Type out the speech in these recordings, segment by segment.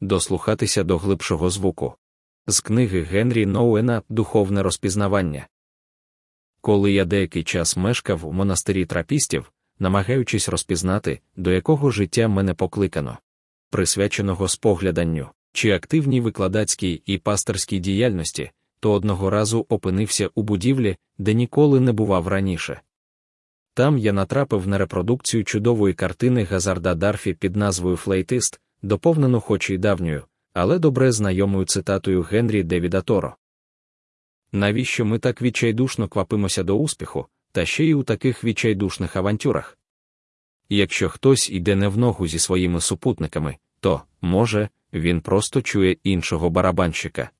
дослухатися до глибшого звуку. З книги Генрі Ноуена Духовне розпізнавання. Коли я деякий час мешкав у монастирі трапістів, намагаючись розпізнати, до якого життя мене покликано, присвяченого спогляданню чи активній викладацькій і пасторській діяльності, то одного разу опинився у будівлі, де ніколи не бував раніше. Там я натрапив на репродукцію чудової картини Газарда Дарфі під назвою Флейтист, доповнену хоч і давньою, але добре знайомою цитатою Генрі Девіда Торо. Навіщо ми так відчайдушно квапимося до успіху, та ще й у таких відчайдушних авантюрах? Якщо хтось іде не в ногу зі своїми супутниками, то, може, він просто чує іншого барабанщика.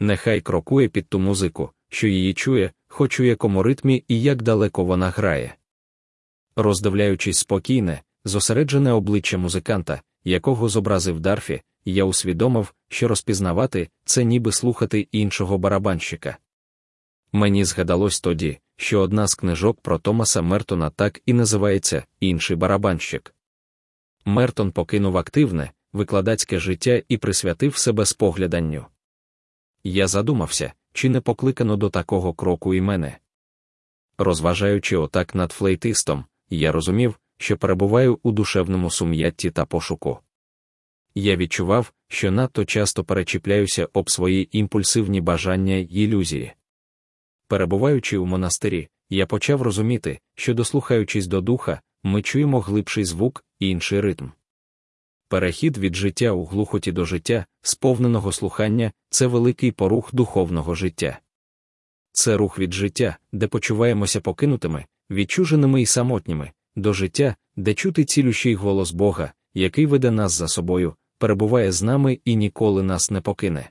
Нехай крокує під ту музику, що її чує, хоч у якому ритмі і як далеко вона грає. Роздивляючись спокійне, зосереджене обличчя музиканта, якого зобразив Дарфі, я усвідомив, що розпізнавати це ніби слухати іншого барабанщика. Мені згадалось тоді, що одна з книжок про Томаса Мертона так і називається Інший барабанщик. Мертон покинув активне, викладацьке життя і присвятив себе спогляданню. Я задумався, чи не покликано до такого кроку і мене. Розважаючи отак над флейтистом, я розумів, що перебуваю у душевному сум'ятті та пошуку. Я відчував, що надто часто перечіпляюся об свої імпульсивні бажання й ілюзії. Перебуваючи у монастирі, я почав розуміти, що, дослухаючись до духа, ми чуємо глибший звук і інший ритм. Перехід від життя у глухоті до життя, сповненого слухання це великий порух духовного життя. Це рух від життя, де почуваємося покинутими, відчуженими і самотніми, до життя, де чути цілющий голос Бога, який веде нас за собою, перебуває з нами і ніколи нас не покине.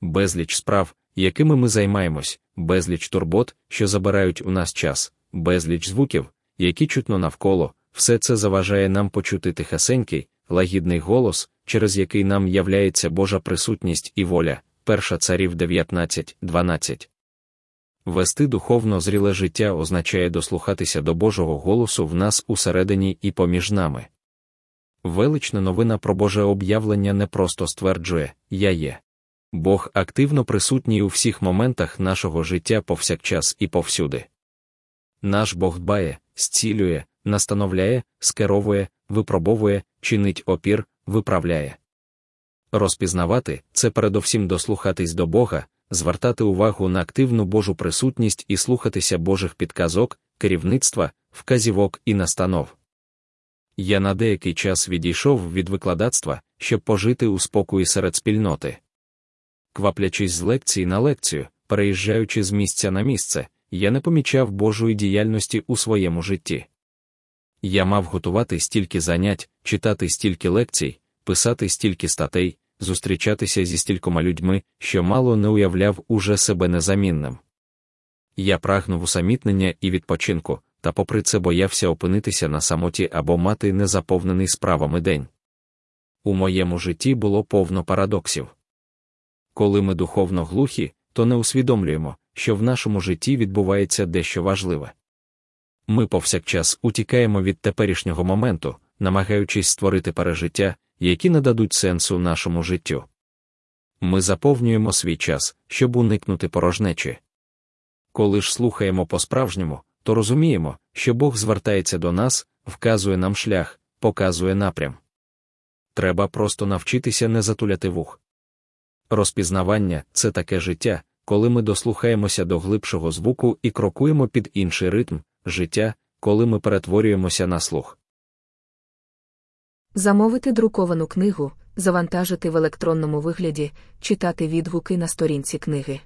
Безліч справ, якими ми займаємось, безліч турбот, що забирають у нас час, безліч звуків, які чутно навколо, все це заважає нам почути тихасенький, лагідний голос, через який нам являється Божа присутність і воля, перша царів 19.12. Вести духовно зріле життя означає дослухатися до Божого голосу в нас усередині і поміж нами. Велична новина про Боже об'явлення не просто стверджує Я є. Бог активно присутній у всіх моментах нашого життя повсякчас і повсюди. Наш Бог дбає, зцілює, настановляє, скеровує, випробовує, чинить опір, виправляє. Розпізнавати це передовсім дослухатись до Бога, звертати увагу на активну Божу присутність і слухатися Божих підказок, керівництва, вказівок і настанов. Я на деякий час відійшов від викладацтва, щоб пожити у спокої серед спільноти. Кваплячись з лекції на лекцію, переїжджаючи з місця на місце, я не помічав Божої діяльності у своєму житті. Я мав готувати стільки занять, читати стільки лекцій, писати стільки статей, зустрічатися зі стількома людьми, що мало не уявляв уже себе незамінним. Я прагнув усамітнення і відпочинку, та попри це боявся опинитися на самоті або мати незаповнений справами день. У моєму житті було повно парадоксів. Коли ми духовно глухі, то не усвідомлюємо, що в нашому житті відбувається дещо важливе. Ми повсякчас утікаємо від теперішнього моменту, намагаючись створити пережиття, які нададуть сенсу нашому життю. Ми заповнюємо свій час, щоб уникнути порожнечі. Коли ж слухаємо по-справжньому, то розуміємо, що Бог звертається до нас, вказує нам шлях, показує напрям. Треба просто навчитися не затуляти вух. Розпізнавання це таке життя, коли ми дослухаємося до глибшого звуку і крокуємо під інший ритм, життя, коли ми перетворюємося на слух. Замовити друковану книгу, завантажити в електронному вигляді, читати відгуки на сторінці книги.